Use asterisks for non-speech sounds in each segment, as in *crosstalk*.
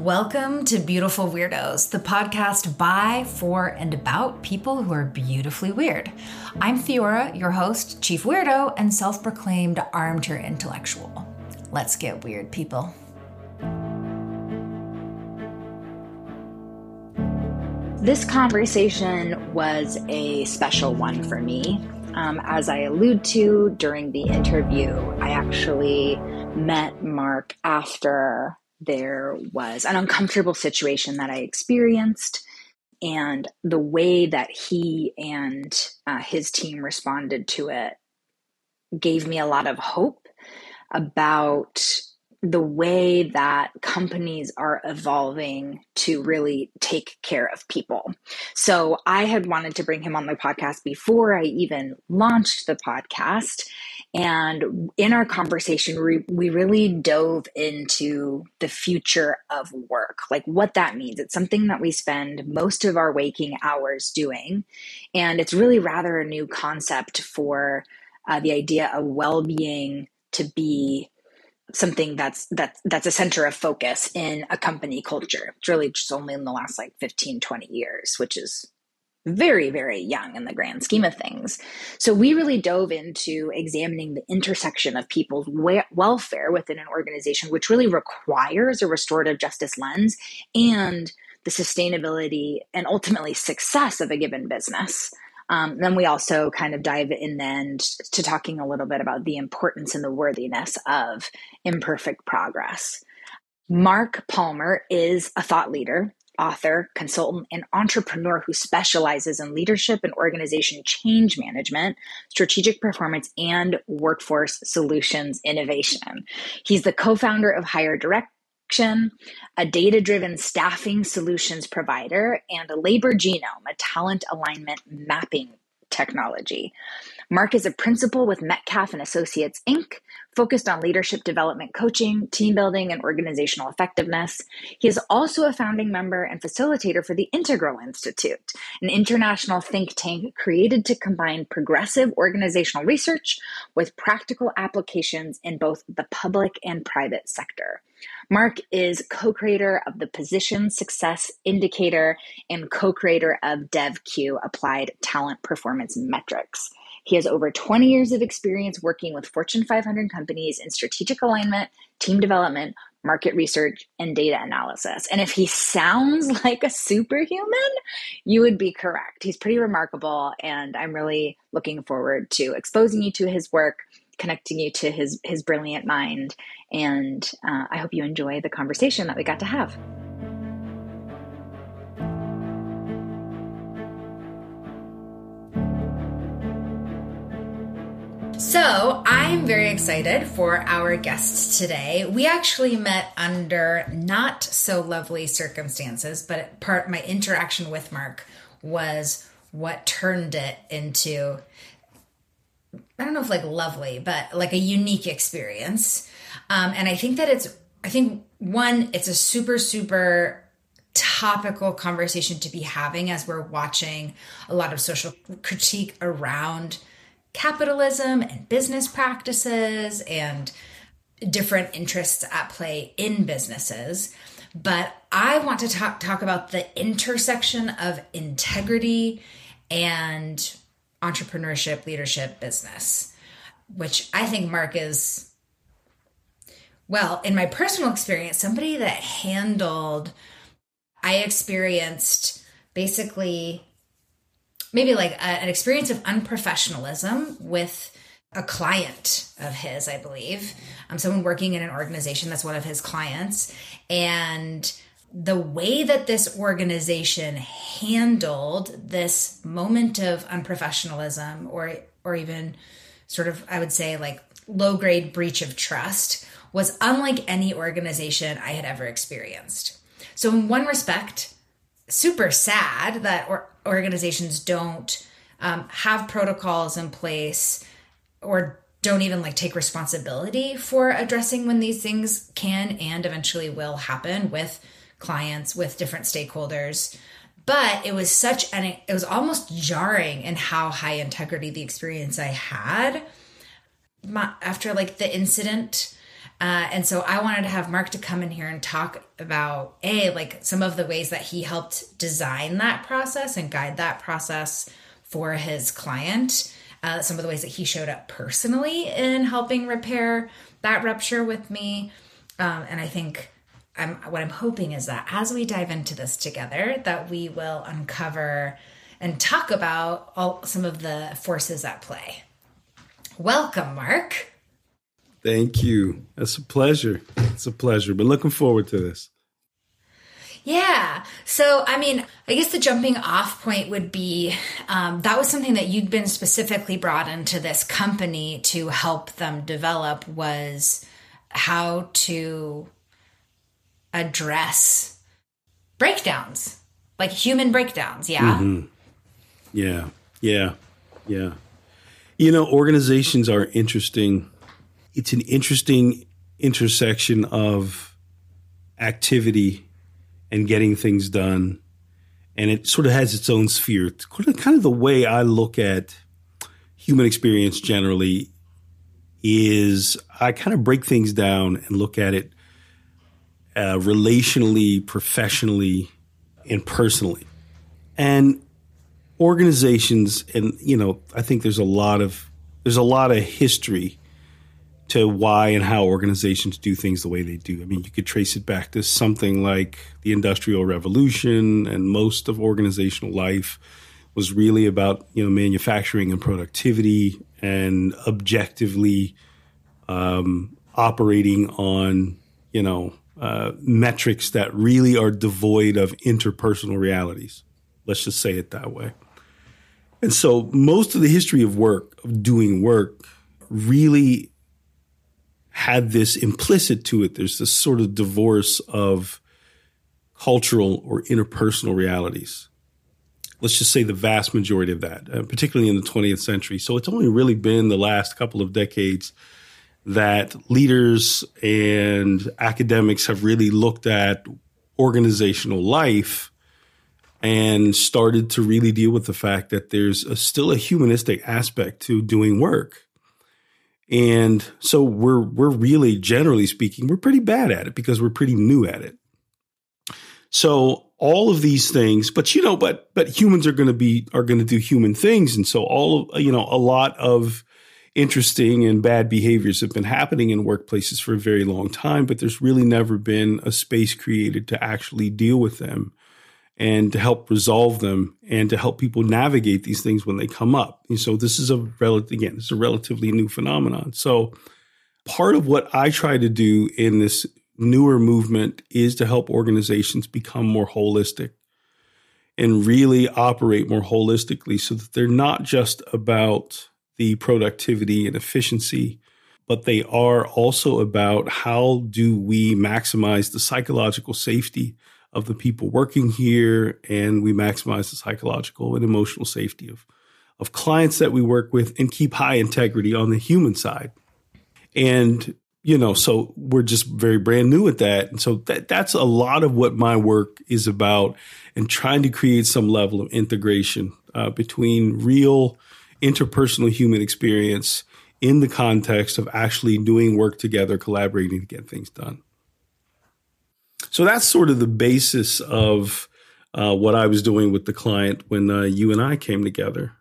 Welcome to Beautiful Weirdos, the podcast by, for, and about people who are beautifully weird. I'm Fiora, your host, chief weirdo, and self proclaimed armchair intellectual. Let's get weird, people. This conversation was a special one for me. Um, as I allude to during the interview, I actually met Mark after there was an uncomfortable situation that I experienced. And the way that he and uh, his team responded to it gave me a lot of hope about the way that companies are evolving to really take care of people. So I had wanted to bring him on the podcast before I even launched the podcast. And in our conversation, we, we really dove into the future of work, like what that means. It's something that we spend most of our waking hours doing. And it's really rather a new concept for uh, the idea of well being to be something that's that's that's a center of focus in a company culture it's really just only in the last like 15 20 years which is very very young in the grand scheme of things so we really dove into examining the intersection of people's we- welfare within an organization which really requires a restorative justice lens and the sustainability and ultimately success of a given business um, then we also kind of dive in then to talking a little bit about the importance and the worthiness of imperfect progress. Mark Palmer is a thought leader, author, consultant, and entrepreneur who specializes in leadership and organization change management, strategic performance, and workforce solutions innovation. He's the co founder of Hire Direct a data driven staffing solutions provider, and a labor genome, a talent alignment mapping technology. Mark is a principal with Metcalf and Associates Inc., focused on leadership development coaching, team building, and organizational effectiveness. He is also a founding member and facilitator for the Integral Institute, an international think tank created to combine progressive organizational research with practical applications in both the public and private sector. Mark is co creator of the Position Success Indicator and co creator of DevQ Applied Talent Performance Metrics. He has over 20 years of experience working with Fortune 500 companies in strategic alignment, team development, market research, and data analysis. And if he sounds *laughs* like a superhuman, you would be correct. He's pretty remarkable, and I'm really looking forward to exposing you to his work, connecting you to his his brilliant mind, and uh, I hope you enjoy the conversation that we got to have. So, I'm very excited for our guests today. We actually met under not so lovely circumstances, but part my interaction with Mark was what turned it into I don't know if like lovely, but like a unique experience. Um, and I think that it's, I think one, it's a super, super topical conversation to be having as we're watching a lot of social critique around capitalism and business practices and different interests at play in businesses. But I want to talk, talk about the intersection of integrity and entrepreneurship, leadership, business, which I think Mark is, well, in my personal experience, somebody that handled, I experienced basically maybe like a, an experience of unprofessionalism with a client of his, I believe, um, someone working in an organization that's one of his clients, and the way that this organization handled this moment of unprofessionalism, or or even sort of, I would say, like low grade breach of trust, was unlike any organization I had ever experienced. So, in one respect, super sad that or- organizations don't um, have protocols in place or don't even like take responsibility for addressing when these things can and eventually will happen with clients with different stakeholders. But it was such an it was almost jarring in how high integrity the experience i had. My, after like the incident Uh, and so I wanted to have Mark to come in here and talk about a like some of the ways that he helped design that process and guide that process for his client. Uh, some of the ways that he showed up personally in helping repair that rupture with me. Um, and I think I'm, what I'm hoping is that as we dive into this together, that we will uncover and talk about all some of the forces at play. Welcome, Mark. Thank you. That's a pleasure. It's a pleasure. Been looking forward to this. Yeah. So, I mean, I guess the jumping off point would be um, that was something that you'd been specifically brought into this company to help them develop was how to address breakdowns, like human breakdowns. Yeah. Mm-hmm. Yeah. Yeah. Yeah. You know, organizations are interesting. It's an interesting intersection of activity and getting things done. And it sort of has its own sphere. It's kind of the way I look at human experience generally is I kind of break things down and look at it uh, relationally, professionally, and personally. And organizations, and you know, I think there's a lot of there's a lot of history to why and how organizations do things the way they do. I mean, you could trace it back to something like the Industrial Revolution, and most of organizational life was really about you know manufacturing and productivity and objectively um, operating on you know uh, metrics that really are devoid of interpersonal realities. Let's just say it that way. And so, most of the history of work, of doing work, really had this implicit to it. There's this sort of divorce of cultural or interpersonal realities. Let's just say the vast majority of that, uh, particularly in the 20th century. So it's only really been the last couple of decades that leaders and academics have really looked at organizational life and started to really deal with the fact that there's a, still a humanistic aspect to doing work. And so we're we're really generally speaking we're pretty bad at it because we're pretty new at it. So all of these things, but you know, but but humans are going to be are going to do human things, and so all of you know a lot of interesting and bad behaviors have been happening in workplaces for a very long time, but there's really never been a space created to actually deal with them and to help resolve them and to help people navigate these things when they come up. And so this is a relative again, it's a relatively new phenomenon. So part of what I try to do in this newer movement is to help organizations become more holistic and really operate more holistically so that they're not just about the productivity and efficiency, but they are also about how do we maximize the psychological safety of the people working here and we maximize the psychological and emotional safety of of clients that we work with and keep high integrity on the human side. And you know, so we're just very brand new at that. And so that that's a lot of what my work is about and trying to create some level of integration uh, between real interpersonal human experience in the context of actually doing work together, collaborating to get things done. So that's sort of the basis of uh, what I was doing with the client when uh, you and I came together.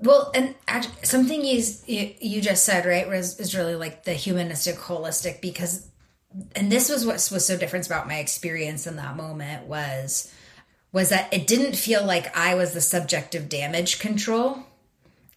Well, and something you, you just said, right, was, is really like the humanistic, holistic, because, and this was what was so different about my experience in that moment was was that it didn't feel like I was the subject of damage control.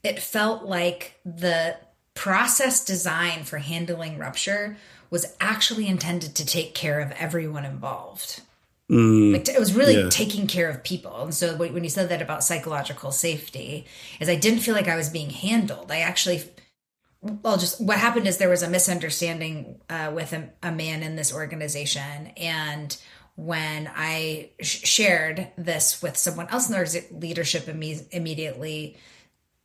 It felt like the process design for handling rupture was actually intended to take care of everyone involved. Mm, like it was really yeah. taking care of people. And so when you said that about psychological safety, is I didn't feel like I was being handled. I actually, well, just what happened is there was a misunderstanding uh, with a, a man in this organization, and when I sh- shared this with someone else in their leadership imme- immediately,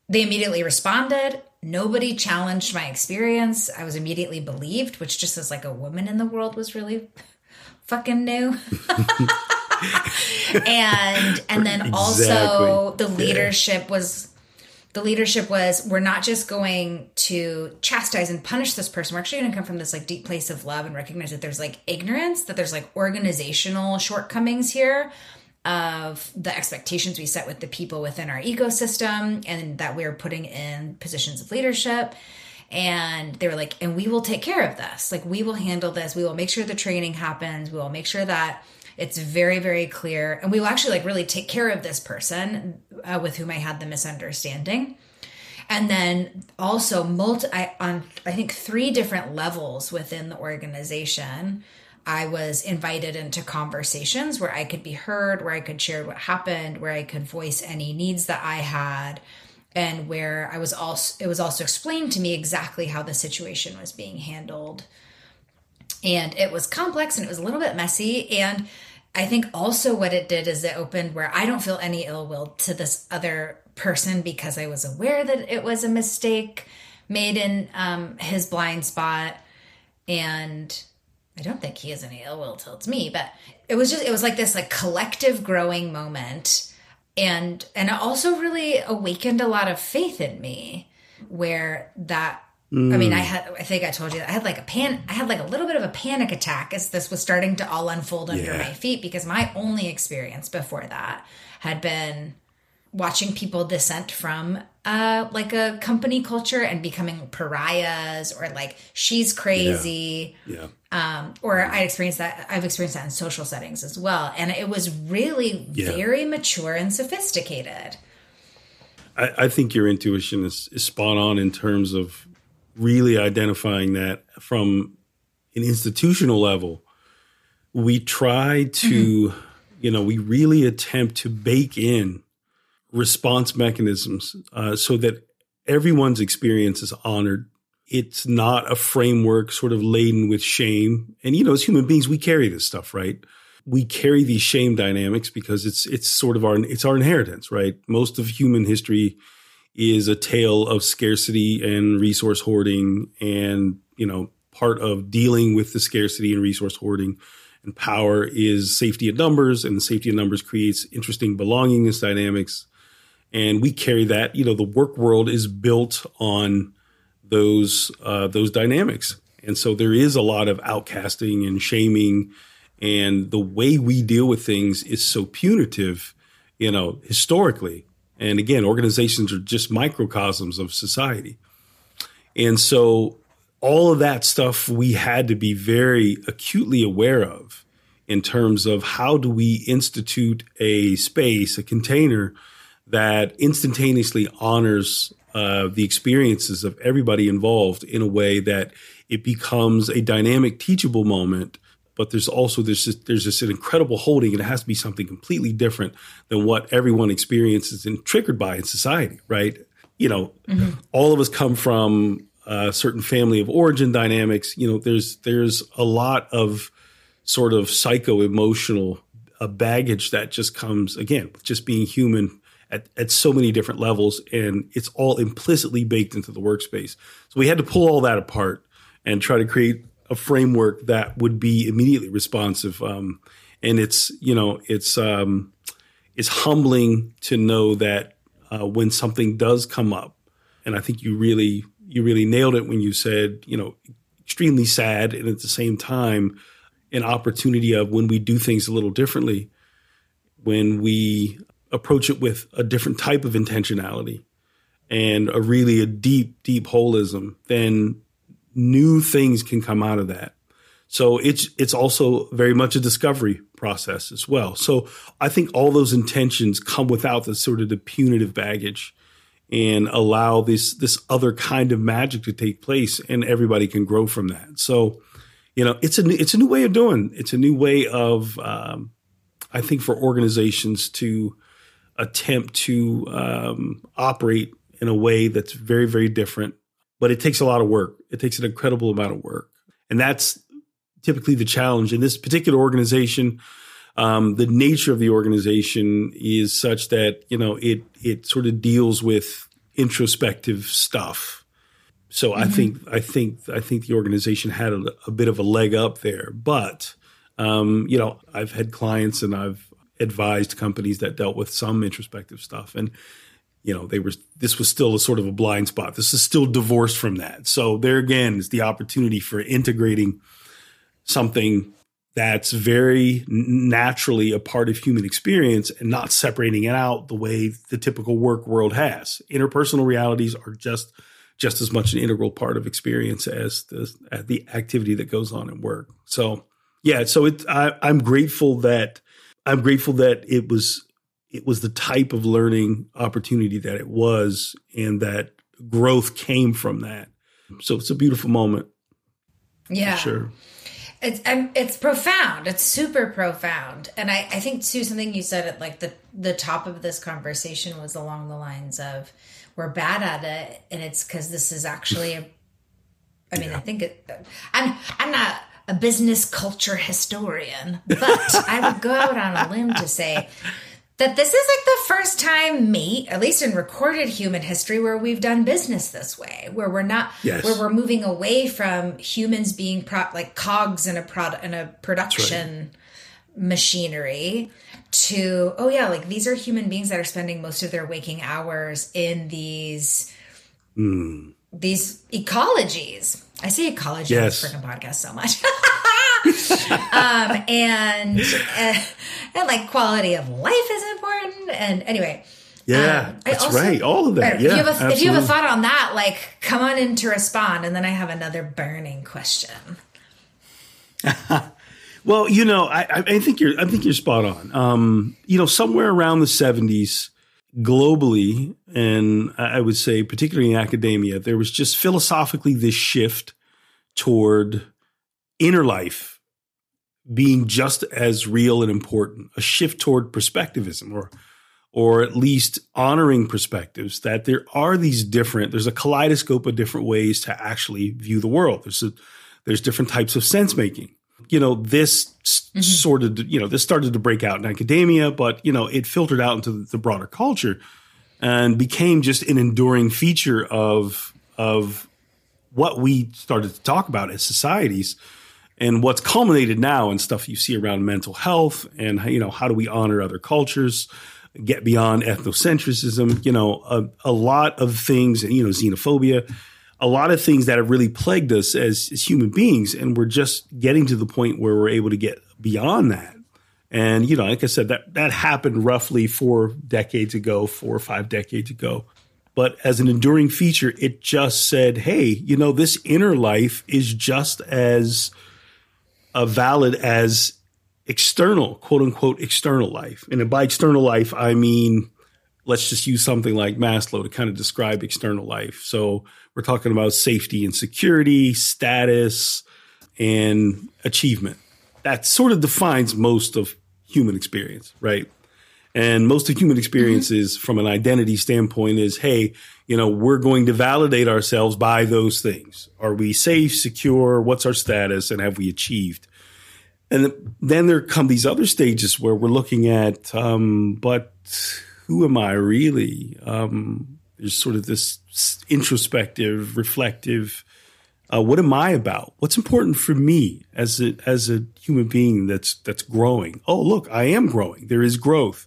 they immediately responded. Nobody challenged my experience. I was immediately believed, which just as like a woman in the world was really *laughs* fucking new. *laughs* and and then exactly. also the leadership yeah. was the leadership was we're not just going to chastise and punish this person we're actually going to come from this like deep place of love and recognize that there's like ignorance that there's like organizational shortcomings here of the expectations we set with the people within our ecosystem and that we're putting in positions of leadership and they were like and we will take care of this like we will handle this we will make sure the training happens we will make sure that it's very, very clear. And we will actually like really take care of this person uh, with whom I had the misunderstanding. And then also multi I, on I think three different levels within the organization. I was invited into conversations where I could be heard, where I could share what happened, where I could voice any needs that I had, and where I was also it was also explained to me exactly how the situation was being handled. And it was complex and it was a little bit messy and I think also what it did is it opened where I don't feel any ill will to this other person because I was aware that it was a mistake made in um, his blind spot. And I don't think he has any ill will towards me, but it was just, it was like this like collective growing moment. And, and it also really awakened a lot of faith in me where that Mm. I mean, I mm. had, I think I told you that I had like a pan, I had like a little bit of a panic attack as this was starting to all unfold under yeah. my feet because my only experience before that had been watching people dissent from uh like a company culture and becoming pariahs or like she's crazy. Yeah. yeah. Um, or I experienced that I've experienced that in social settings as well. And it was really yeah. very mature and sophisticated. I, I think your intuition is, is spot on in terms of really identifying that from an institutional level. We try to, mm-hmm. you know, we really attempt to bake in response mechanisms uh, so that everyone's experience is honored. It's not a framework sort of laden with shame. And, you know, as human beings, we carry this stuff, right? we carry these shame dynamics because it's it's sort of our it's our inheritance, right? Most of human history is a tale of scarcity and resource hoarding and you know part of dealing with the scarcity and resource hoarding and power is safety of numbers and the safety of numbers creates interesting belongingness dynamics and we carry that you know the work world is built on those uh, those dynamics and so there is a lot of outcasting and shaming and the way we deal with things is so punitive you know historically and again, organizations are just microcosms of society. And so all of that stuff we had to be very acutely aware of in terms of how do we institute a space, a container that instantaneously honors uh, the experiences of everybody involved in a way that it becomes a dynamic, teachable moment but there's also there's just, there's just an incredible holding and it has to be something completely different than what everyone experiences and triggered by in society right you know mm-hmm. all of us come from a certain family of origin dynamics you know there's there's a lot of sort of psycho emotional uh, baggage that just comes again with just being human at, at so many different levels and it's all implicitly baked into the workspace so we had to pull all that apart and try to create a framework that would be immediately responsive. Um, and it's you know it's um, it's humbling to know that uh, when something does come up, and I think you really you really nailed it when you said you know extremely sad and at the same time an opportunity of when we do things a little differently, when we approach it with a different type of intentionality and a really a deep deep holism, then new things can come out of that. So it's it's also very much a discovery process as well. So I think all those intentions come without the sort of the punitive baggage and allow this this other kind of magic to take place and everybody can grow from that. So you know it's a new, it's a new way of doing. It's a new way of um, I think for organizations to attempt to um, operate in a way that's very very different but it takes a lot of work. It takes an incredible amount of work. And that's typically the challenge in this particular organization. Um, the nature of the organization is such that, you know, it, it sort of deals with introspective stuff. So mm-hmm. I think, I think, I think the organization had a, a bit of a leg up there, but, um, you know, I've had clients and I've advised companies that dealt with some introspective stuff and, you know, they were, this was still a sort of a blind spot. This is still divorced from that. So there again is the opportunity for integrating something that's very naturally a part of human experience and not separating it out the way the typical work world has. Interpersonal realities are just just as much an integral part of experience as the as the activity that goes on at work. So yeah, so it I, I'm grateful that I'm grateful that it was it was the type of learning opportunity that it was and that growth came from that. So it's a beautiful moment. Yeah. sure. It's it's profound. It's super profound, and I I think too something you said at like the the top of this conversation was along the lines of we're bad at it, and it's because this is actually a. I mean, yeah. I think it, I'm I'm not a business culture historian, but I would go out on a limb to say that this is like the first time me at least in recorded human history where we've done business this way where we're not yes. where we're moving away from humans being pro- like cogs in a product in a production right. machinery to oh yeah like these are human beings that are spending most of their waking hours in these mm. these ecologies i say ecology yes. freaking podcast so much *laughs* um, and, and and like quality of life is important. And anyway, yeah, um, that's also, right. All of that. Yeah, if you, a, if you, have a, thought on that, like come on in to respond, and then I have another burning question. *laughs* well, you know, I, I, think you're I think you're spot on. Um, you know, somewhere around the '70s, globally, and I would say particularly in academia, there was just philosophically this shift toward inner life being just as real and important, a shift toward perspectivism or or at least honoring perspectives that there are these different there's a kaleidoscope of different ways to actually view the world. There's a, there's different types of sense making you know this mm-hmm. sort of you know this started to break out in academia but you know it filtered out into the broader culture and became just an enduring feature of of what we started to talk about as societies and what's culminated now in stuff you see around mental health and you know how do we honor other cultures get beyond ethnocentrism you know a, a lot of things you know xenophobia a lot of things that have really plagued us as, as human beings and we're just getting to the point where we're able to get beyond that and you know like i said that that happened roughly four decades ago four or five decades ago but as an enduring feature it just said hey you know this inner life is just as uh, valid as external, quote unquote, external life. And by external life, I mean, let's just use something like Maslow to kind of describe external life. So we're talking about safety and security, status, and achievement. That sort of defines most of human experience, right? And most of human experiences mm-hmm. from an identity standpoint is, hey, you know, we're going to validate ourselves by those things. Are we safe, secure? What's our status? And have we achieved? And then there come these other stages where we're looking at, um, but who am I really? Um, there's sort of this introspective, reflective. Uh, what am I about? What's important for me as a as a human being that's that's growing? Oh, look, I am growing. There is growth.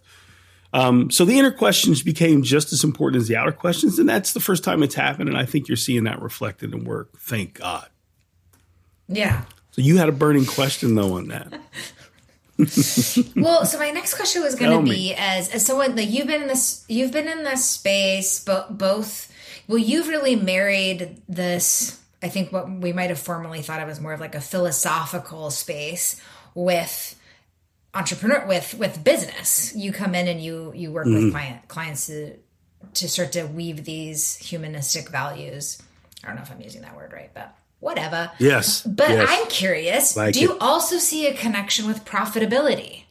Um, so the inner questions became just as important as the outer questions, and that's the first time it's happened. And I think you're seeing that reflected in work. Thank God. Yeah. So you had a burning question though on that. *laughs* *laughs* well, so my next question was going to be as as someone like you've been in this you've been in this space, but both well, you've really married this. I think what we might have formerly thought of as more of like a philosophical space with entrepreneur with with business you come in and you you work mm-hmm. with client clients to to start to weave these humanistic values i don't know if i'm using that word right but whatever. Yes but yes. i'm curious like do you also see a connection with profitability?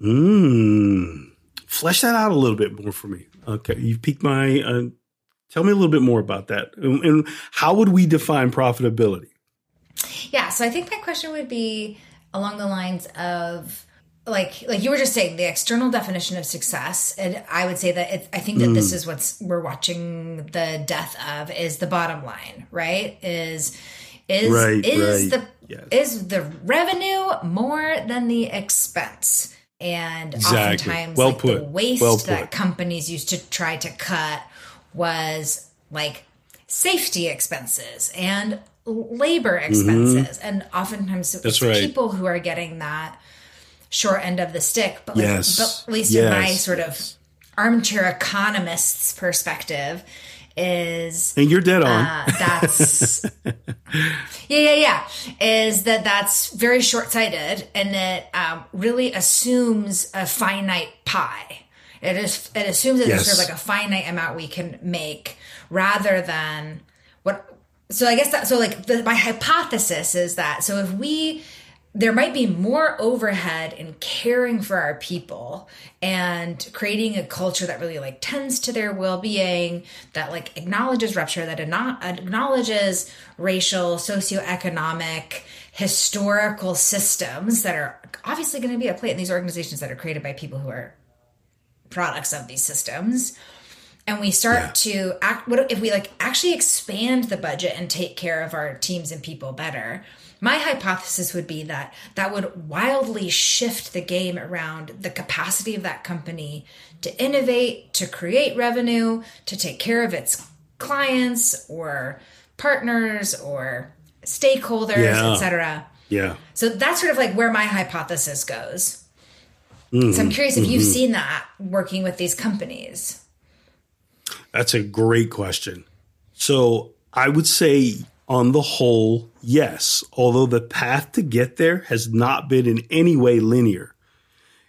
Mmm. flesh that out a little bit more for me. Okay you've piqued my uh, tell me a little bit more about that. And, and how would we define profitability? Yeah so i think my question would be along the lines of like like you were just saying the external definition of success and i would say that it, i think that mm. this is what's we're watching the death of is the bottom line right is is right, is right. the yes. is the revenue more than the expense and Exactly. oftentimes Well like, put. the waste Well that companies used to try to cut was like safety expenses and labor expenses and oftentimes Mm-hmm. That's right. people who are getting that short end of the stick but like Yes. but at least in my sort of armchair economist's perspective is And you're dead on. uh, that's *laughs* yeah yeah yeah is that that's very short-sighted and it um, really assumes a finite pie it is it assumes that there's sort of like a finite amount we can make rather than what so i guess that so like the, my hypothesis is that so if we there might be more overhead in caring for our people and creating a culture that really like tends to their well-being that like acknowledges rupture that acknowledges racial socioeconomic historical systems that are obviously going to be at play in these organizations that are created by people who are products of these systems. And we start to act what if we like actually expand the budget and take care of our teams and people better my hypothesis would be that that would wildly shift the game around the capacity of that company to innovate to create revenue to take care of its clients or partners or stakeholders Yeah. etc yeah. so that's sort of like where my hypothesis goes so Mm-hmm. i'm curious if you've seen that working with these companies That's a great question. So I would say, on the whole, yes. Although the path to get there has not been in any way linear.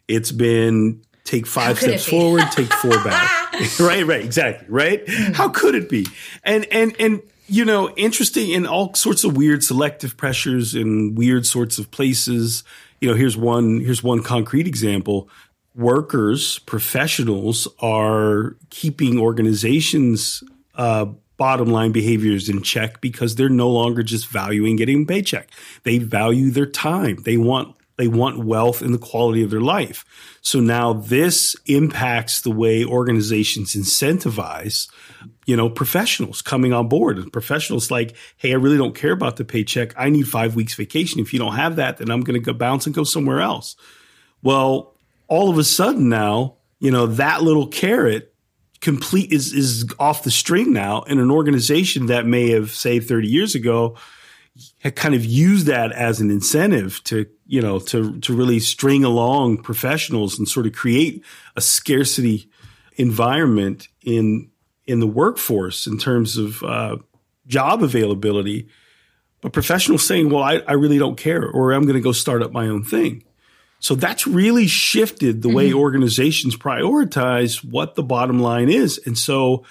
It's been take five steps forward, *laughs* take four back. *laughs* right, right, exactly. Right. How could it be? And and and you know, interesting in all sorts of weird selective pressures in weird sorts of places. You know, here's one here's one concrete example workers, professionals are keeping organizations' uh, bottom line behaviors in check because they're no longer just valuing getting a paycheck. They value their time. They want they want wealth and the quality of their life. So now this impacts the way organizations incentivize, you know, professionals coming on board. And professionals like, hey, I really don't care about the paycheck. I need five weeks vacation. If you don't have that, then I'm going to go bounce and go somewhere else. Well, all of a sudden now, you know, that little carrot complete is is off the string now in an organization that may have say 30 years ago had kind of used that as an incentive to you know to to really string along professionals and sort of create a scarcity environment in in the workforce in terms of uh, job availability. But professionals saying well I, I really don't care or i'm going to go start up my own thing so that's really shifted the way organizations prioritize what the bottom line is. And so,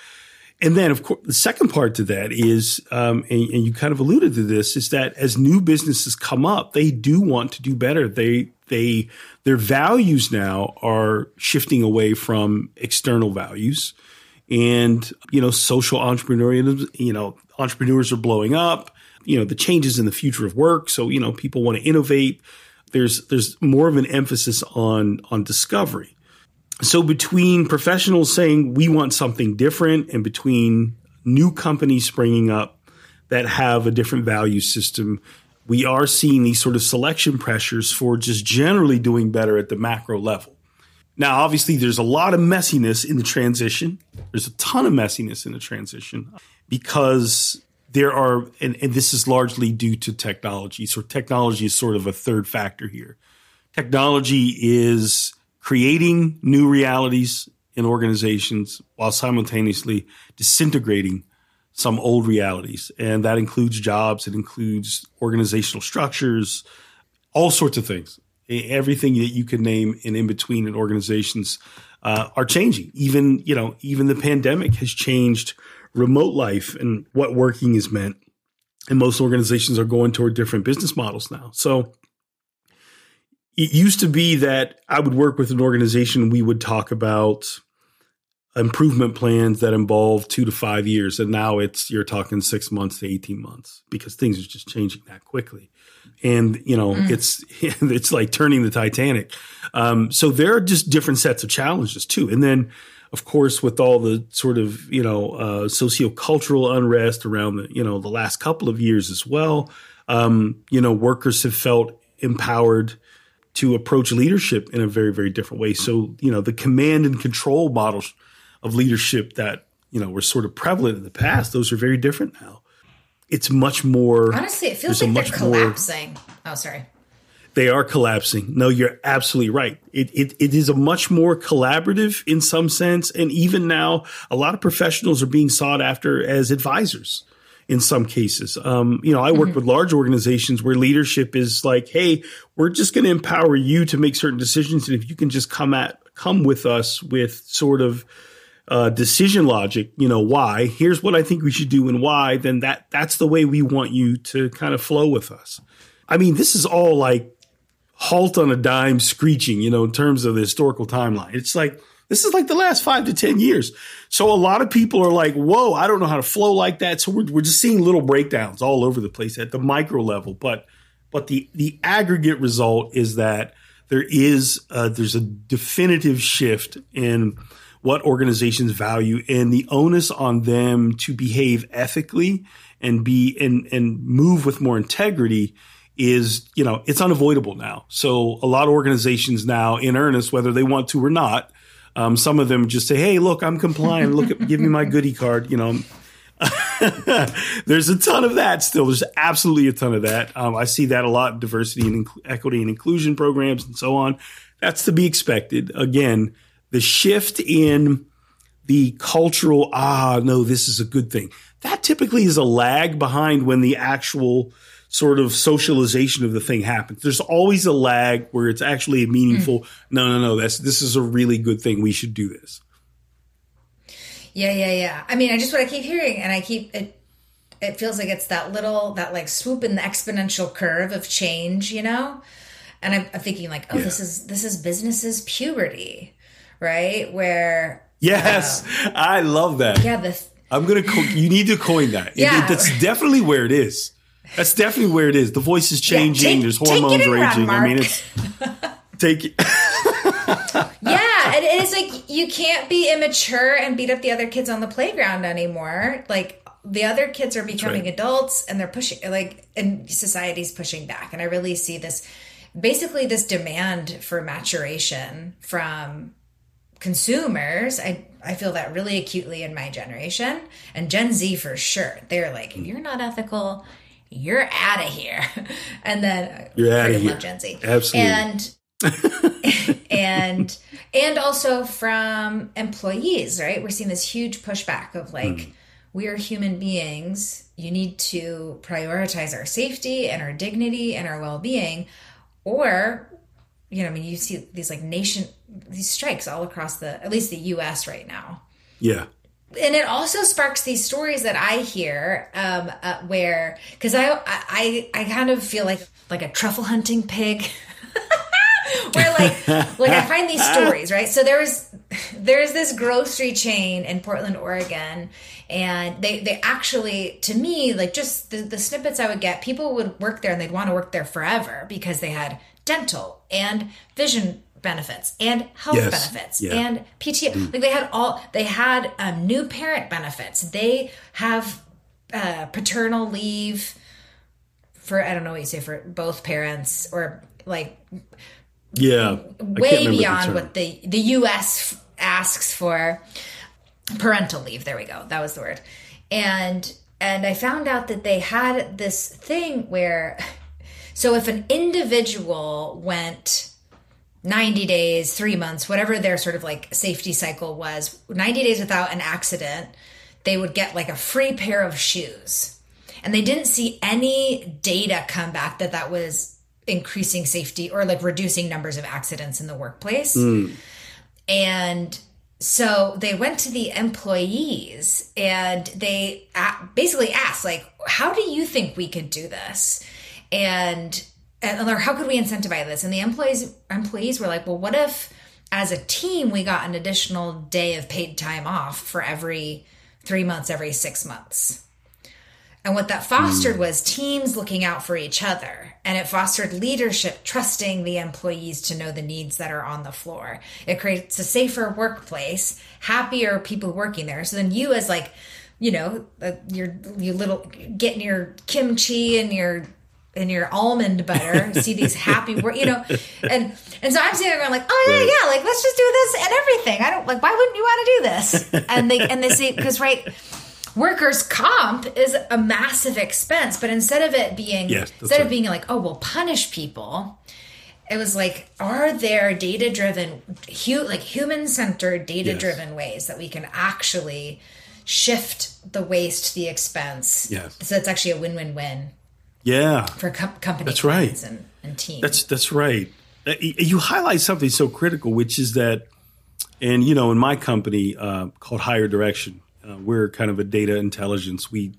and then of course, the second part to that is, um, and, and you kind of alluded to this, is that as new businesses come up, they do want to do better. They, they, their values now are shifting away from external values and, you know, social entrepreneurialism, you know, entrepreneurs are blowing up, you know, the changes in the future of work. So, you know, people want to innovate there's there's more of an emphasis on on discovery. So between professionals saying we want something different and between new companies springing up that have a different value system, we are seeing these sort of selection pressures for just generally doing better at the macro level. Now, obviously, there's a lot of messiness in the transition. There's a ton of messiness in the transition because there are, and, and this is largely due to technology. So, technology is sort of a third factor here. Technology is creating new realities in organizations while simultaneously disintegrating some old realities. And that includes jobs, it includes organizational structures, all sorts of things. Everything that you could name in between in organizations uh, are changing. Even, you know, even the pandemic has changed remote life and what working is meant. And most organizations are going toward different business models now. So it used to be that I would work with an organization, we would talk about improvement plans that involve two to five years. And now it's, you're talking six months to 18 months because things are just changing that quickly. And, you know, it's, *laughs* it's like turning the Titanic. Um, so there are just different sets of challenges too. And then, of course, with all the sort of, you know, uh, sociocultural unrest around the, you know, the last couple of years as well, um, you know, workers have felt empowered to approach leadership in a very, very different way. So, you know, the command and control models of leadership that, you know, were sort of prevalent in the past, those are very different now. It's much more. Honestly, it feels like they're collapsing. More, oh, sorry. They are collapsing. No, you're absolutely right. It, it, it is a much more collaborative in some sense. And even now, a lot of professionals are being sought after as advisors in some cases. Um, you know, I work mm-hmm. with large organizations where leadership is like, hey, we're just going to empower you to make certain decisions. And if you can just come at, come with us with sort of, uh, decision logic, you know, why, here's what I think we should do and why, then that, that's the way we want you to kind of flow with us. I mean, this is all like halt on a dime screeching, you know, in terms of the historical timeline. It's like, this is like the last five to 10 years. So a lot of people are like, whoa, I don't know how to flow like that. So we're, we're just seeing little breakdowns all over the place at the micro level. But, but the, the aggregate result is that there is, there's a definitive shift in what organizations value and the onus on them to behave ethically and be, and, and move with more integrity is, you know, it's unavoidable now. So a lot of organizations now in earnest, whether they want to or not, um, some of them just say, "Hey, look, I'm compliant. Look, at, *laughs* give me my goodie card." You know, *laughs* there's a ton of that still. There's absolutely a ton of that. Um, I see that a lot in diversity and inc- equity and inclusion programs and so on. That's to be expected. Again, the shift in the cultural, ah, no, this is a good thing. That typically is a lag behind when the actual sort of socialization of the thing happens. There's always a lag where it's actually a meaningful. Mm. No, no, no. That's this is a really good thing. We should do this. Yeah, yeah, yeah. I mean, I just what I keep hearing, and I keep it. It feels like it's that little that like swoop in the exponential curve of change, you know. And I'm, I'm thinking like, oh, yeah. this is this is business's puberty, right? Where yes, uh, I love that. Yeah, the. I'm gonna. Co- you need to coin that. Yeah, it, that's definitely where it is. That's definitely where it is. The voice is changing. Yeah, take, There's hormones raging. I mean, it's take it. *laughs* yeah, and it's like you can't be immature and beat up the other kids on the playground anymore. Like the other kids are becoming right. adults and they're pushing like and society's pushing back. And I really see this basically this demand for maturation from consumers. I I feel that really acutely in my generation and Gen Z for sure. They're like, if you're not ethical, you're out of here. *laughs* And then you're out of here. Gen Z. Absolutely. And *laughs* and and also from employees, right? We're seeing this huge pushback of like, mm. we are human beings. You need to prioritize our safety and our dignity and our well being, or you know, I mean, you see these like nation these strikes all across the at least the U.S. right now. Yeah and it also sparks these stories that I hear, um, uh, where because I, I I kind of feel like like a truffle hunting pig, *laughs* where like like I find these stories right. So there was there's this grocery chain in Portland, Oregon, and they they actually to me like just the, the snippets I would get, people would work there and they'd want to work there forever because they had dental and vision benefits and health yes. benefits yeah. and PTO. Mm. Like they had all, they had um, new parent benefits. They have uh, paternal leave for, I don't know what you say, for both parents or like, yeah, way beyond what the, the US asks for parental leave. There we go. That was the word. And, and I found out that they had this thing where, *laughs* so if an individual went 90 days, three months, whatever their sort of like safety cycle was, 90 days without an accident, they would get like a free pair of shoes. And they didn't see any data come back that that was increasing safety or like reducing numbers of accidents in the workplace. Mm. And so they went to the employees and they basically asked like how do you think we could do this and and how could we incentivize this? And the employees employees were like, well, what if as a team we got an additional day of paid time off for every three months, every six months? And what that fostered mm. was teams looking out for each other. And it fostered leadership, trusting the employees to know the needs that are on the floor. It creates a safer workplace, happier people working there. So then you, as like, you know, uh, your you little getting your kimchi and your in your almond butter, see these *laughs* happy, you know, and and so I'm sitting there going like, oh yeah, yeah, like let's just do this and everything. I don't like, why wouldn't you want to do this? *laughs* And they and they say because right, workers comp is a massive expense, but instead of it being Yes, instead of being like, oh, we'll punish people. It was like, are there data driven, hu- like human centered, data driven ways that we can actually shift the waste, the expense? Yes. So it's actually a win win win Yeah. for com- company That's right. and, and teams. That's that's right. Uh, You highlight something so critical, which is that, and you know, in my company uh, called Higher Direction, uh, we're kind of a data intelligence. We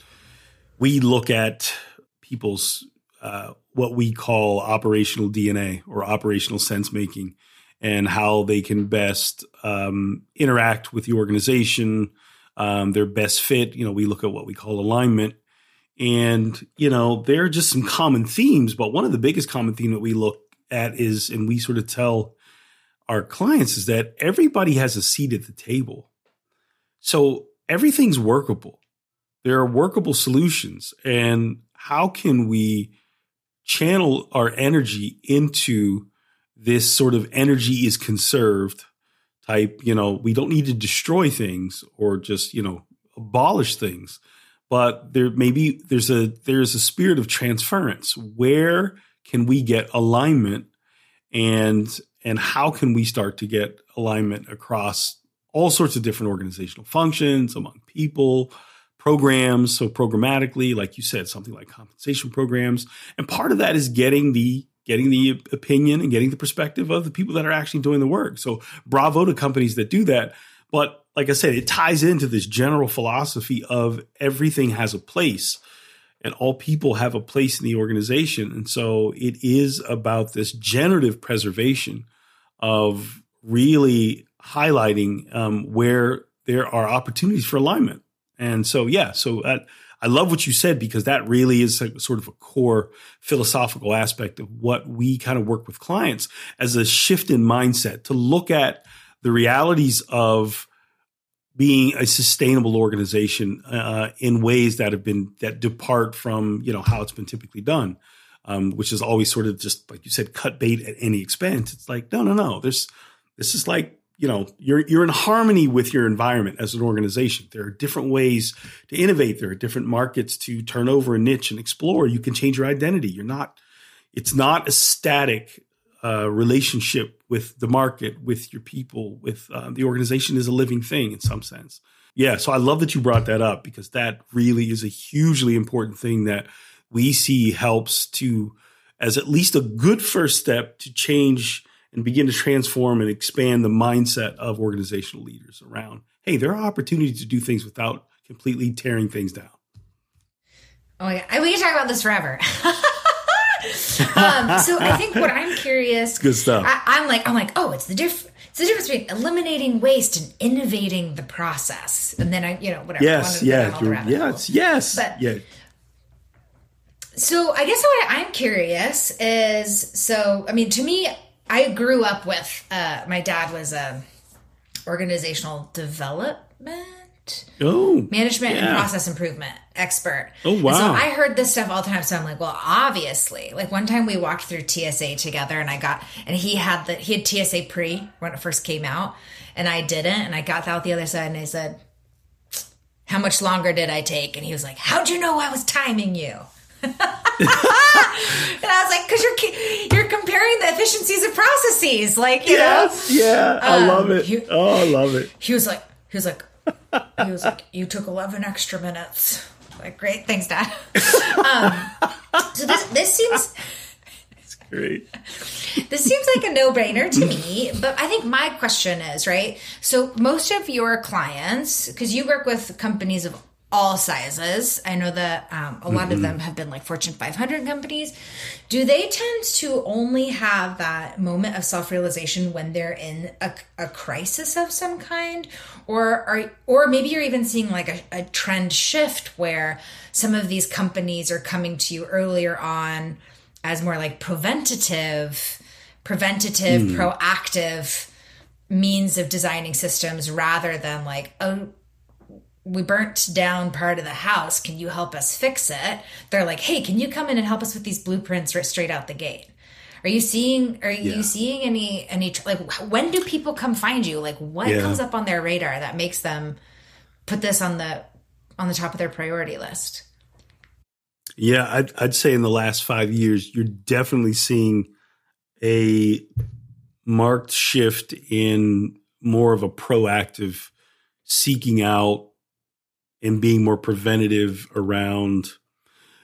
we look at people's uh, what we call operational DNA or operational sense making, and how they can best um, interact with the organization, um, their best fit. You know, we look at what we call alignment. And, you know, there are just some common themes, but one of the biggest common theme that we look at is, and we sort of tell our clients is that everybody has a seat at the table. So everything's workable. There are workable solutions. And how can we channel our energy into this sort of energy is conserved type, you know, we don't need to destroy things or just, you know, abolish things but there maybe there's a there's a spirit of transference. Where can we get alignment and and how can we start to get alignment across all sorts of different organizational functions among people programs? So programmatically like you said something like compensation programs. And part of that is getting the getting the opinion and getting the perspective of the people that are actually doing the work. So bravo to companies that do that. But like I said, it ties into this general philosophy of everything has a place and all people have a place in the organization. And so it is about this generative preservation of really highlighting um, where there are opportunities for alignment. And so, yeah, so uh, I love what you said because that really is a, sort of a core philosophical aspect of what we kind of work with clients as a shift in mindset to look at the realities of being a sustainable organization uh, in ways that have been that depart from you know how it's been typically done, um, which is always sort of just like you said, cut bait at any expense. It's like no, no, no. There's this is like you know you're you're in harmony with your environment as an organization. There are different ways to innovate. There are different markets to turn over a niche and explore. You can change your identity. You're not. It's not a static uh, relationship with the market, with your people, with uh, the organization is a living thing in some sense. Yeah, so I love that you brought that up because that really is a hugely important thing that we see helps to, as at least a good first step to change and begin to transform and expand the mindset of organizational leaders around. Hey, there are opportunities to do things without completely tearing things down. Oh my god, we can talk about this forever. *laughs* *laughs* um, so I think what I'm curious, good stuff. I, I'm like, I'm like, oh, it's the diff, it's the difference between eliminating waste and innovating the process, and then I, you know, whatever. Yes, wanted to go down yeah, you're- yes, yes, But- yeah. So I guess what I'm curious is, so I mean, to me, I grew up with uh, my dad was a organizational development Oh, management and process improvement expert. Oh, And so. I heard this stuff all the time. So I'm like, well, obviously, like one time we walked through TSA together, and I got, and he had the he had TSA pre when it first came out, and I didn't, and I got out the other side, and I said, how much longer did I take? And he was like, how'd you know I was timing you? *laughs* and I was like, because you're you're comparing the efficiencies of processes, like you know. Yes, yeah, I Um, love it. you- oh, I love it. He was like, he was like, he was like, you took 11 extra minutes. Like, great, thanks, Dad. *laughs* Um, so this this seems Great. this seems like a no brainer to me. But I think my question is right. So most of your clients, because you work with companies of all sizes, I know that um, a lot of them have been like Fortune 500 companies. Do they tend to only have that moment of self realization when they're in a, a crisis of some kind, or are or maybe you're even seeing like a, a trend shift where some of these companies are coming to you earlier on as more like preventative, preventative, proactive means of designing systems rather than like, oh, we burnt down part of the house. Can you help us fix it? They're like, hey, can you come in and help us with these blueprints right straight out the gate? Are you seeing? Are you Yeah. seeing any any like? When do people come find you? Like, what Yeah. comes up on their radar that makes them put this on the on the top of their priority list? Yeah, I'd, I'd say in the last five years, you're definitely seeing a marked shift in more of a proactive seeking out and being more preventative around,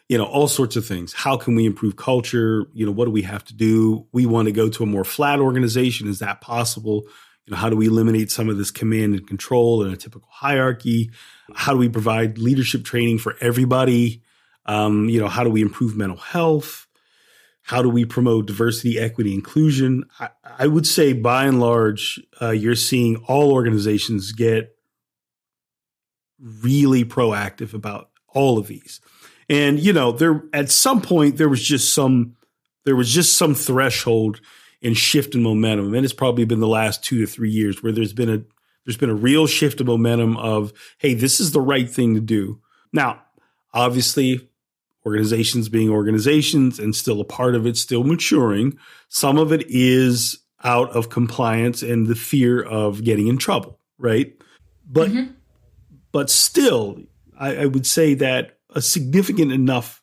you know, all sorts of things. How can we improve culture? You know, what do we have to do? We want to go to a more flat organization. Is that possible? You know, how do we eliminate some of this command and control in a typical hierarchy? How do we provide leadership training for everybody? Um, you know, how do we improve mental health? How do we promote diversity, equity, inclusion? I, I would say, by and large, uh, you're seeing all organizations get really proactive about all of these. And you know, there at some point there was just some there was just some threshold and shift in momentum, and it's probably been the last two to three years where there's been a there's been a real shift of momentum of hey, this is the right thing to do. Now, obviously, organizations being organizations and still a part of it, still maturing. Some of it is out of compliance and the fear of getting in trouble, right? But mm-hmm. But still, I, I would say that a significant enough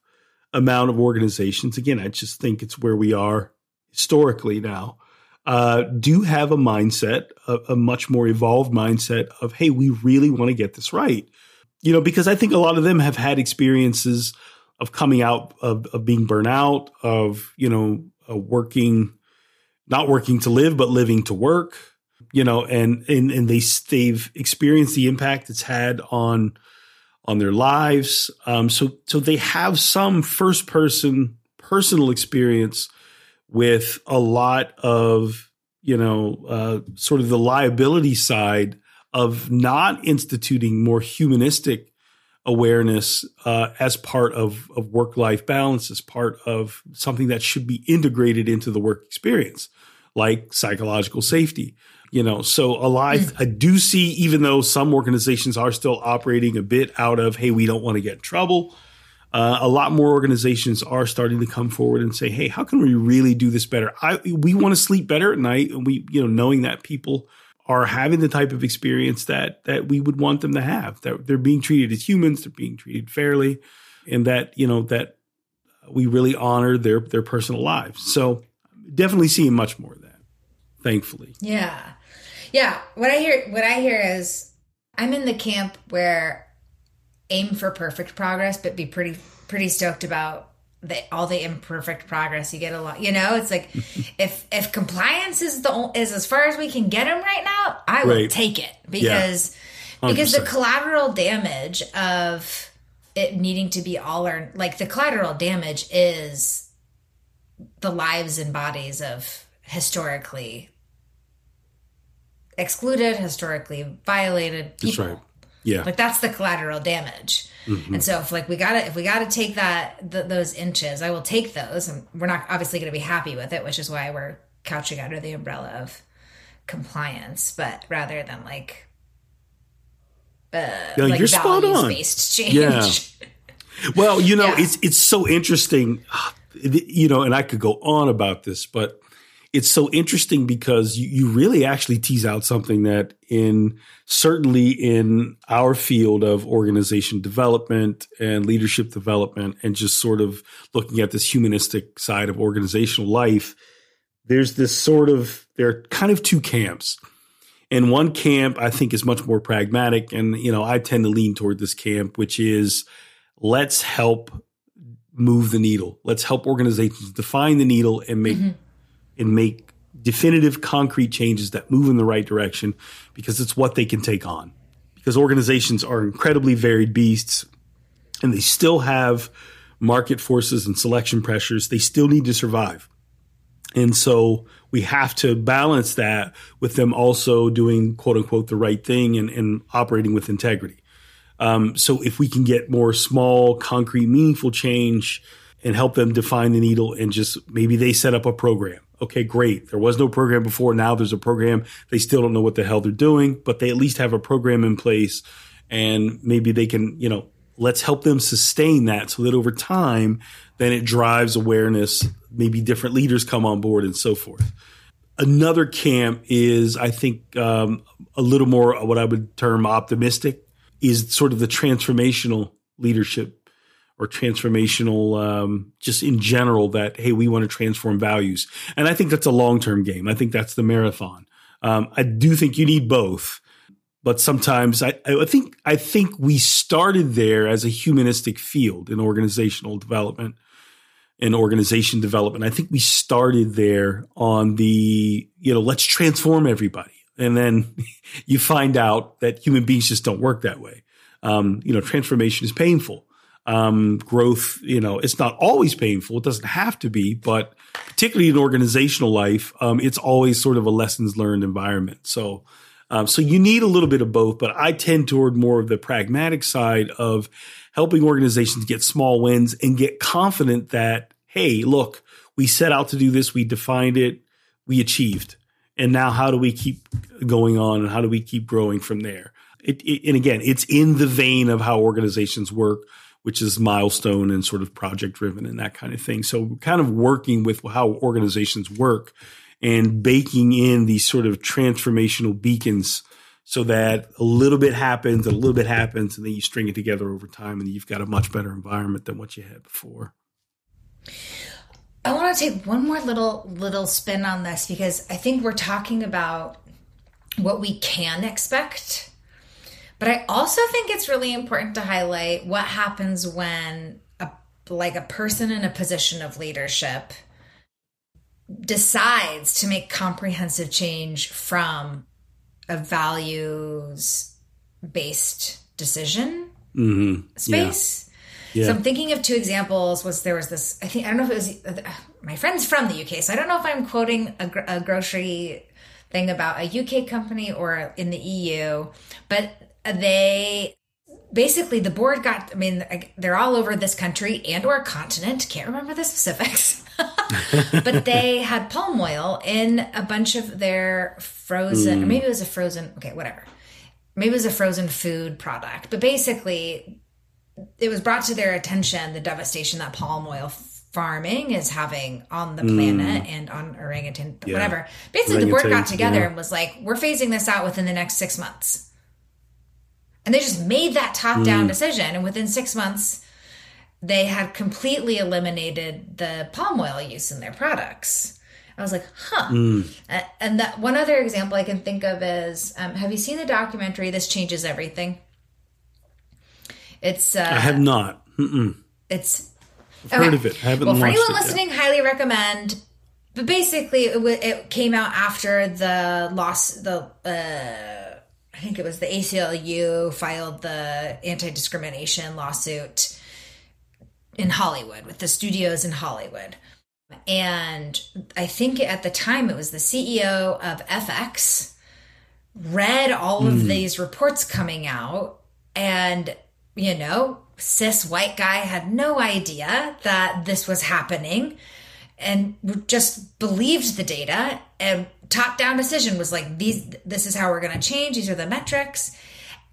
amount of organizations, again, I just think it's where we are historically now, uh, do have a mindset, a, a much more evolved mindset of, hey, we really want to get this right. You know, because I think a lot of them have had experiences of coming out of, of being burnt out, of, you know, uh, working, not working to live, but living to work, you know, and, and, and they, they've experienced the impact it's had on, on their lives. Um, so, so they have some first person personal experience with a lot of, you know, uh, sort of the liability side of not instituting more humanistic awareness uh, as part of, of work life balance, as part of something that should be integrated into the work experience, like psychological safety. You know, so a lot I do see, even though some organizations are still operating a bit out of, hey, we don't want to get in trouble. Uh, a lot more organizations are starting to come forward and say, "Hey, how can we really do this better? I we want to sleep better at night, and we, you know, knowing that people are having the type of experience that that we would want them to have. That they're being treated as humans, they're being treated fairly, and that you know that we really honor their their personal lives. So definitely seeing much more of that. Thankfully, Yeah. Yeah. What I hear what I hear is I'm in the camp where aim for perfect progress, but be pretty pretty stoked about the all the imperfect progress you get a lot. You know, it's like *laughs* if if compliance is the is as far as we can get them right now, I will Right. take it because because the collateral damage of it needing to be all or like the collateral damage is the lives and bodies of historically excluded, historically violated that's people. right. Yeah, Like that's the collateral damage. And so if like we got to if we got to take that th- those inches, I will take those and we're not obviously going to be happy with it, which is why we're couching under the umbrella of compliance, but rather than like uh, Yeah, like you're spot on. based change. Yeah. Well, you know, Yeah. it's it's so interesting, you know, and I could go on about this, but it's so interesting because you, you really actually tease out something that in certainly in our field of organization development and leadership development and just sort of looking at this humanistic side of organizational life, there's this sort of there are kind of two camps. And one camp I think is much more pragmatic. And, you know, I tend to lean toward this camp, which is let's help move the needle. Let's help organizations define the needle and make mm-hmm. And make definitive concrete changes that move in the right direction because it's what they can take on. Because organizations are incredibly varied beasts and they still have market forces and selection pressures. They still need to survive. And so we have to balance that with them also doing quote unquote the right thing and, and operating with integrity. Um, so if we can get more small, concrete, meaningful change and help them define the needle and just maybe they set up a program. Okay, great. There was no program before. Now there's a program. They still don't know what the hell they're doing, but they at least have a program in place and maybe they can, you know, let's help them sustain that so that over time, then it drives awareness. Maybe different leaders come on board and so forth. Another camp is, I think, um, a little more what I would term optimistic, is sort of the transformational leadership or transformational, um, just in general, that, hey, we want to transform values. And I think that's a long term game. I think that's the marathon. Um, I do think you need both but sometimes I, I think I think we started there as a humanistic field in organizational development and organization development. I think we started there on the you know let's transform everybody, and then *laughs* you find out that human beings just don't work that way. Um, you know, transformation is painful. Um, growth, you know, it's not always painful. It doesn't have to be, but particularly in organizational life, um, it's always sort of a lessons learned environment. So um, so you need a little bit of both, but I tend toward more of the pragmatic side of helping organizations get small wins and get confident that, hey, look, we set out to do this, we defined it, we achieved. And now how do we keep going on and how do we keep growing from there? It, it, and again, it's in the vein of how organizations work, which is milestone and sort of project driven and that kind of thing. So kind of working with how organizations work and baking in these sort of transformational beacons so that a little bit happens, a little bit happens, and then you string it together over time, and you've got a much better environment than what you had before. I want to take one more little little spin on this because I think we're talking about what we can expect. But I also think it's really important to highlight what happens when a like a person in a position of leadership decides to make comprehensive change from a values based decision mm-hmm. space. Yeah. Yeah. So I'm thinking of two examples. Was there was this? I think I don't know if it was uh, my friend's from the UK, so I don't know if I'm quoting a, a grocery thing about a UK company or in the EU, but they basically the board got i mean they're all over this country and or continent can't remember the specifics *laughs* but they *laughs* had palm oil in a bunch of their frozen mm. or maybe it was a frozen okay whatever maybe it was a frozen food product but basically it was brought to their attention the devastation that palm oil farming is having on the planet mm. and on orangutan yeah. whatever basically orangutan, the board got together yeah. and was like we're phasing this out within the next six months and they just made that top down mm. decision. And within six months, they had completely eliminated the palm oil use in their products. I was like, huh. Mm. And that one other example I can think of is um, have you seen the documentary This Changes Everything? It's. Uh, I have not. Mm-mm. It's. I've okay. heard of it. I haven't well, for anyone it listening, yet. highly recommend. But basically, it, w- it came out after the loss, the. Uh, I think it was the ACLU filed the anti discrimination lawsuit in Hollywood with the studios in Hollywood. And I think at the time it was the CEO of FX read all of mm. these reports coming out and, you know, cis white guy had no idea that this was happening and just believed the data and top down decision was like these this is how we're going to change these are the metrics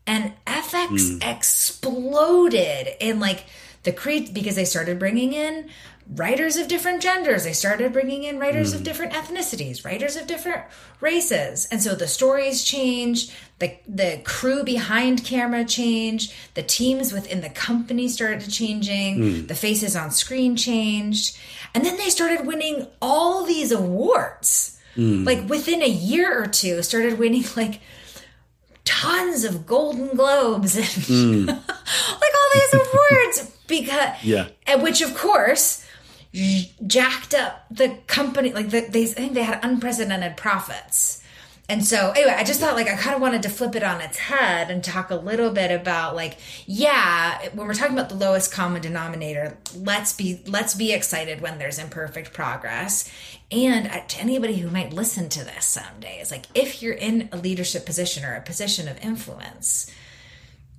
and fx mm. exploded in like the creed because they started bringing in writers of different genders they started bringing in writers mm. of hmm. different ethnicities writers of different races and so the stories changed the the crew behind camera changed the teams within the company started changing mm. the faces on screen changed and then they started winning all these awards mm. like within a year or two started winning like tons of golden globes and mm. *laughs* like all these awards because yeah and which of course jacked up the company like the, they i think they had unprecedented profits and so anyway, I just thought like I kind of wanted to flip it on its head and talk a little bit about like yeah, when we're talking about the lowest common denominator, let's be let's be excited when there's imperfect progress. And uh, to anybody who might listen to this someday, is like if you're in a leadership position or a position of influence,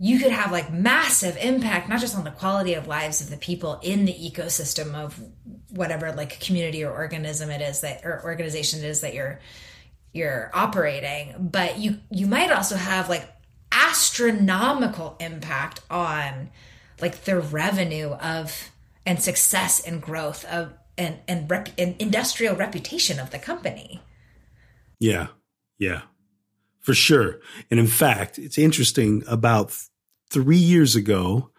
you could have like massive impact not just on the quality of lives of the people in the ecosystem of whatever like community or organism it is that or organization it is that you're you're operating but you you might also have like astronomical impact on like the revenue of and success and growth of and and, rep, and industrial reputation of the company. Yeah, yeah, for sure. And in fact, it's interesting. About three years ago,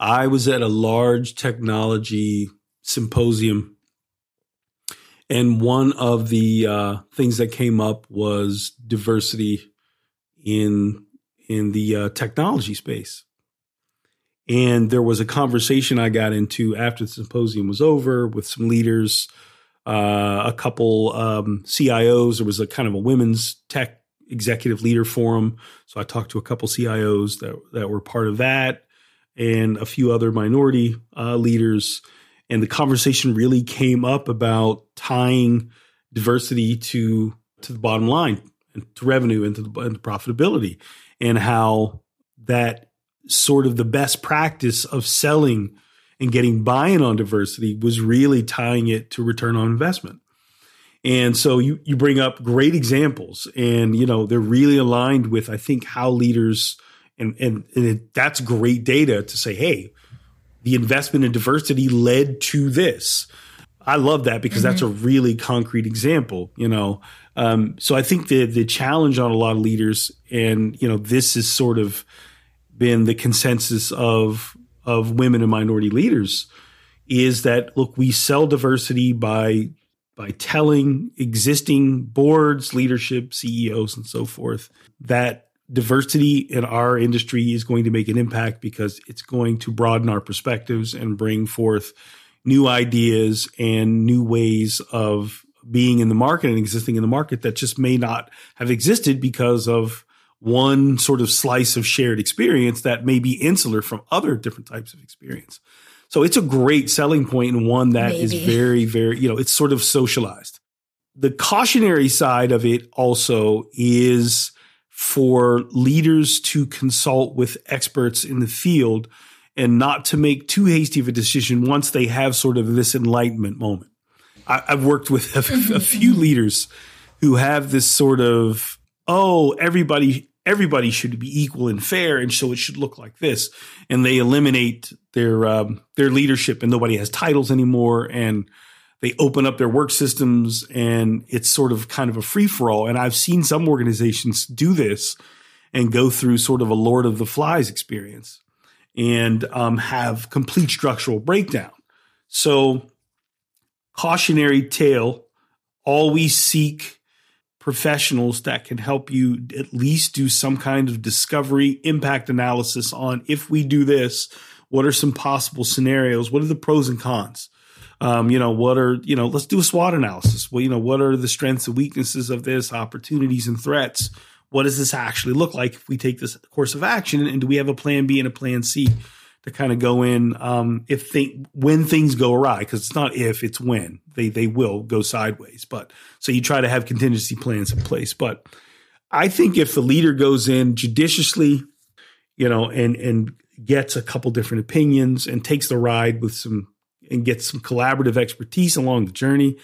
I was at a large technology symposium, and one of the uh, things that came up was diversity in in the uh, technology space. And there was a conversation I got into after the symposium was over with some leaders, uh, a couple um, CIOs. There was a kind of a women's tech executive leader forum. So I talked to a couple CIOs that, that were part of that and a few other minority uh, leaders. And the conversation really came up about tying diversity to to the bottom line and to revenue and to, the, and to profitability and how that sort of the best practice of selling and getting buy-in on diversity was really tying it to return on investment. And so you you bring up great examples, and you know they're really aligned with I think how leaders and and, and it, that's great data to say, hey, the investment in diversity led to this. I love that because mm-hmm. that's a really concrete example, you know. Um, so I think the the challenge on a lot of leaders, and you know, this is sort of been the consensus of of women and minority leaders is that look we sell diversity by by telling existing boards leadership CEOs and so forth that diversity in our industry is going to make an impact because it's going to broaden our perspectives and bring forth new ideas and new ways of being in the market and existing in the market that just may not have existed because of one sort of slice of shared experience that may be insular from other different types of experience. So it's a great selling point and one that Maybe. is very, very, you know, it's sort of socialized. The cautionary side of it also is for leaders to consult with experts in the field and not to make too hasty of a decision once they have sort of this enlightenment moment. I, have worked with a, *laughs* a few *laughs* leaders who have this sort of, oh, everybody everybody should be equal and fair, and so it should look like this. And they eliminate their um, their leadership, and nobody has titles anymore, and they open up their work systems, and it's sort of kind of a free for all. And I've seen some organizations do this and go through sort of a Lord of the Flies experience and um, have complete structural breakdown. So, cautionary tale: always seek professionals that can help you at least do some kind of discovery impact analysis on if we do this, what are some possible scenarios? What are the pros and cons? Um, you know, what are, you know, let's do a SWOT analysis. Well, you know, what are the strengths and weaknesses of this, opportunities and threats? What does this actually look like if we take this course of action? And do we have a plan B and a plan C? To kind of go in um, if they when things go awry because it's not if it's when they they will go sideways. But so you try to have contingency plans in place. But I think if the leader goes in judiciously, you know, and and gets a couple different opinions and takes the ride with some and gets some collaborative expertise along the journey,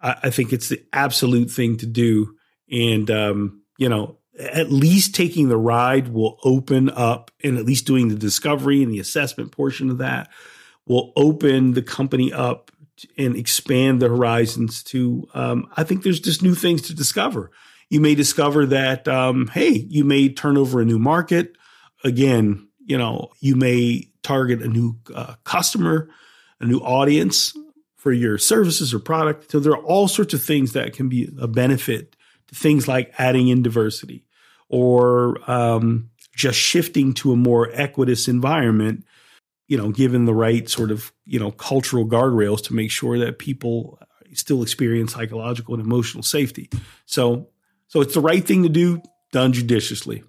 I, I think it's the absolute thing to do. And um, you know, at least taking the ride will open up and at least doing the discovery and the assessment portion of that will open the company up and expand the horizons to um, i think there's just new things to discover. You may discover that um, hey you may turn over a new market. Again you know you may target a new uh, customer a new audience for your services or product. So there are all sorts of things that can be a benefit things like adding in diversity or um, just shifting to a more equitous environment, you know, given the right sort of, you know, cultural guardrails to make sure that people still experience psychological and emotional safety. So, so it's the right thing to do, done judiciously.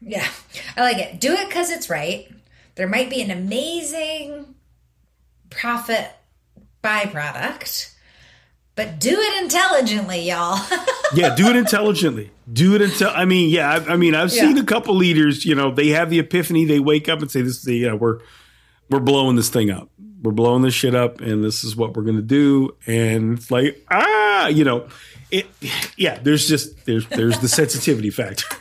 Yeah, I like it. Do it because it's right. There might be an amazing profit byproduct but do it intelligently, y'all. *laughs* yeah, do it intelligently. Do it until I mean, yeah, I, I mean, I've seen yeah. a couple leaders. You know, they have the epiphany. They wake up and say, "This, is the, yeah, we're we're blowing this thing up. We're blowing this shit up, and this is what we're going to do." And it's like, ah, you know, it. Yeah, there's just there's there's the sensitivity *laughs* factor.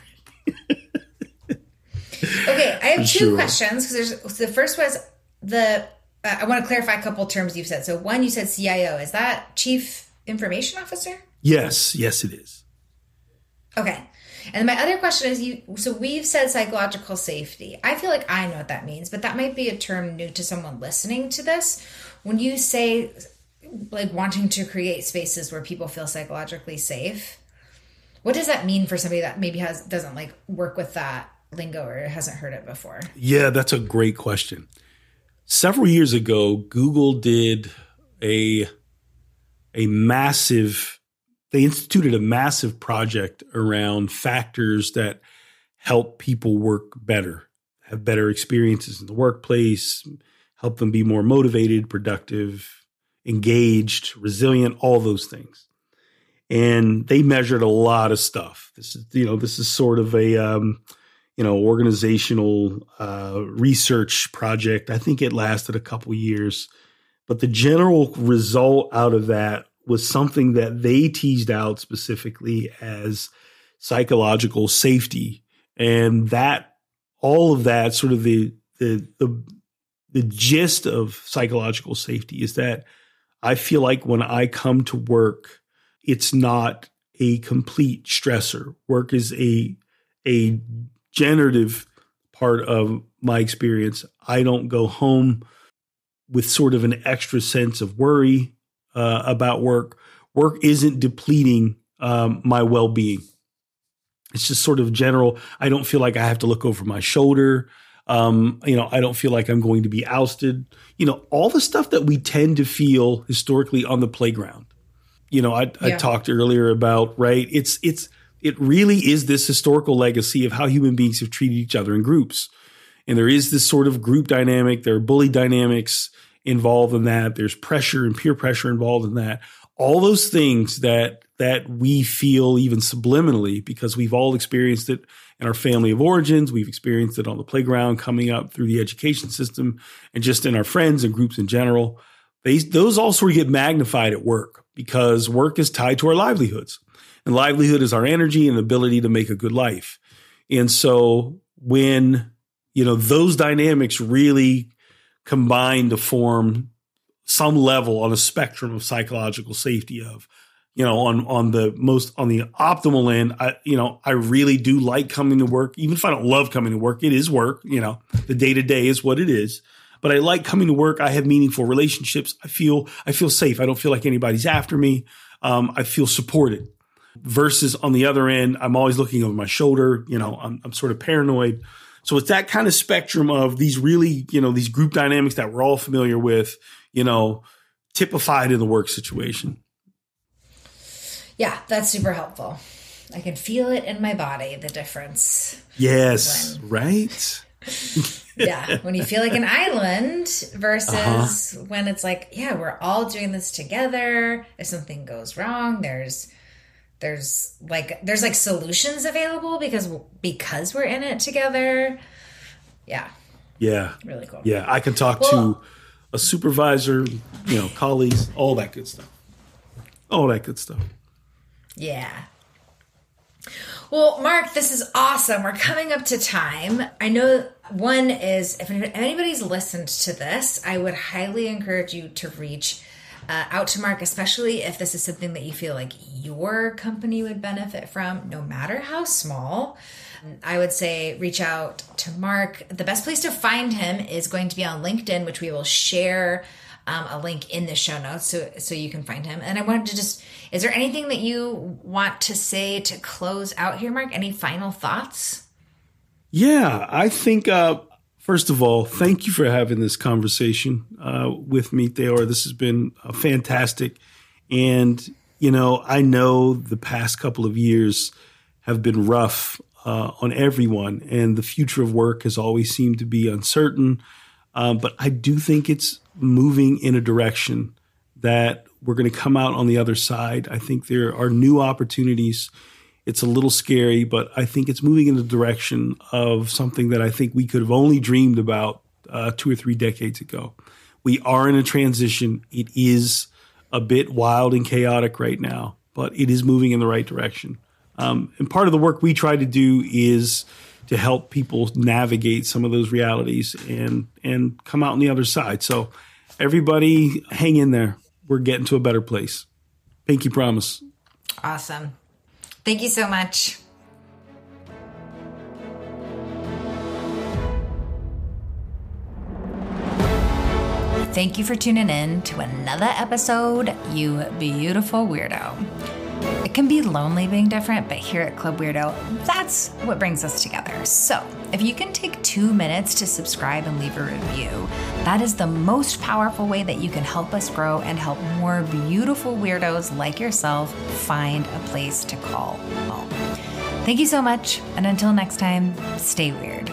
Okay, I have two sure. questions because there's the first was the uh, I want to clarify a couple terms you've said. So one, you said CIO. Is that Chief Information Officer? Yes, yes, it is. Okay. And my other question is you so we've said psychological safety. I feel like I know what that means, but that might be a term new to someone listening to this. When you say like wanting to create spaces where people feel psychologically safe, what does that mean for somebody that maybe has doesn't like work with that lingo or hasn't heard it before? Yeah, that's a great question. Several years ago, Google did a a massive they instituted a massive project around factors that help people work better, have better experiences in the workplace, help them be more motivated, productive, engaged, resilient, all those things and they measured a lot of stuff. This is you know this is sort of a um, you know organizational uh, research project. I think it lasted a couple years, but the general result out of that was something that they teased out specifically as psychological safety, and that all of that sort of the the the the gist of psychological safety is that I feel like when I come to work it's not a complete stressor. Work is a a generative part of my experience. I don't go home with sort of an extra sense of worry uh, about work. Work isn't depleting um, my well being. It's just sort of general. I don't feel like I have to look over my shoulder. Um, you know, I don't feel like I'm going to be ousted. You know, all the stuff that we tend to feel historically on the playground you know, I, yeah. I talked earlier about, right? It's, it's, it really is this historical legacy of how human beings have treated each other in groups. And there is this sort of group dynamic. There are bully dynamics involved in that. There's pressure and peer pressure involved in that. All those things that that we feel even subliminally because we've all experienced it in our family of origins. We've experienced it on the playground, coming up through the education system, and just in our friends and groups in general. They, those all sort of get magnified at work because work is tied to our livelihoods. And livelihood is our energy and ability to make a good life. And so when, you know, those dynamics really combine to form some level on a spectrum of psychological safety of, you know, on on the most on the optimal end, I you know, I really do like coming to work. Even if I don't love coming to work, it is work, you know. The day-to-day is what it is but I like coming to work. I have meaningful relationships. I feel, I feel safe. I don't feel like anybody's after me. Um, I feel supported versus on the other end, I'm always looking over my shoulder. You know, I'm, I'm sort of paranoid. So it's that kind of spectrum of these really, you know, these group dynamics that we're all familiar with, you know, typified in the work situation. Yeah, that's super helpful. I can feel it in my body, the difference. Yes, when, right? *laughs* yeah, when you feel like an island versus uh-huh. when it's like, yeah, we're all doing this together. If something goes wrong, there's there's like there's like solutions available because because we're in it together. Yeah. Yeah. Really cool. Yeah, I can talk well, to a supervisor, you know, colleagues, all that good stuff. All that good stuff. Yeah. Well, Mark, this is awesome. We're coming up to time. I know one is if anybody's listened to this, I would highly encourage you to reach uh, out to Mark, especially if this is something that you feel like your company would benefit from, no matter how small. I would say reach out to Mark. The best place to find him is going to be on LinkedIn, which we will share um, a link in the show notes so so you can find him. And I wanted to just is there anything that you want to say to close out here, Mark? Any final thoughts? Yeah, I think uh, first of all, thank you for having this conversation uh, with me, Theor. This has been uh, fantastic, and you know I know the past couple of years have been rough uh, on everyone, and the future of work has always seemed to be uncertain. Um, but I do think it's moving in a direction that we're going to come out on the other side. I think there are new opportunities. It's a little scary, but I think it's moving in the direction of something that I think we could have only dreamed about uh, two or three decades ago. We are in a transition. It is a bit wild and chaotic right now, but it is moving in the right direction. Um, and part of the work we try to do is to help people navigate some of those realities and and come out on the other side. So everybody hang in there. We're getting to a better place. Pinky promise. Awesome. Thank you so much. Thank you for tuning in to another episode, you beautiful weirdo. It can be lonely being different, but here at Club Weirdo, that's what brings us together. So, if you can take two minutes to subscribe and leave a review, that is the most powerful way that you can help us grow and help more beautiful weirdos like yourself find a place to call home. Thank you so much, and until next time, stay weird.